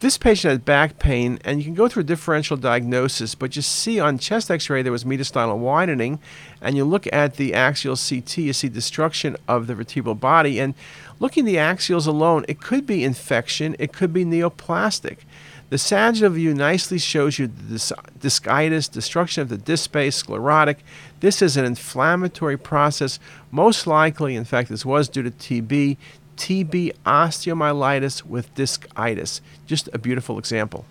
This patient had back pain, and you can go through a differential diagnosis, but you see on chest x ray there was mediastinal widening, and you look at the axial CT, you see destruction of the vertebral body. And looking at the axials alone, it could be infection, it could be neoplastic. The sagittal view nicely shows you the discitis, destruction of the disc space, sclerotic. This is an inflammatory process, most likely, in fact, this was due to TB. TB osteomyelitis with discitis. Just a beautiful example.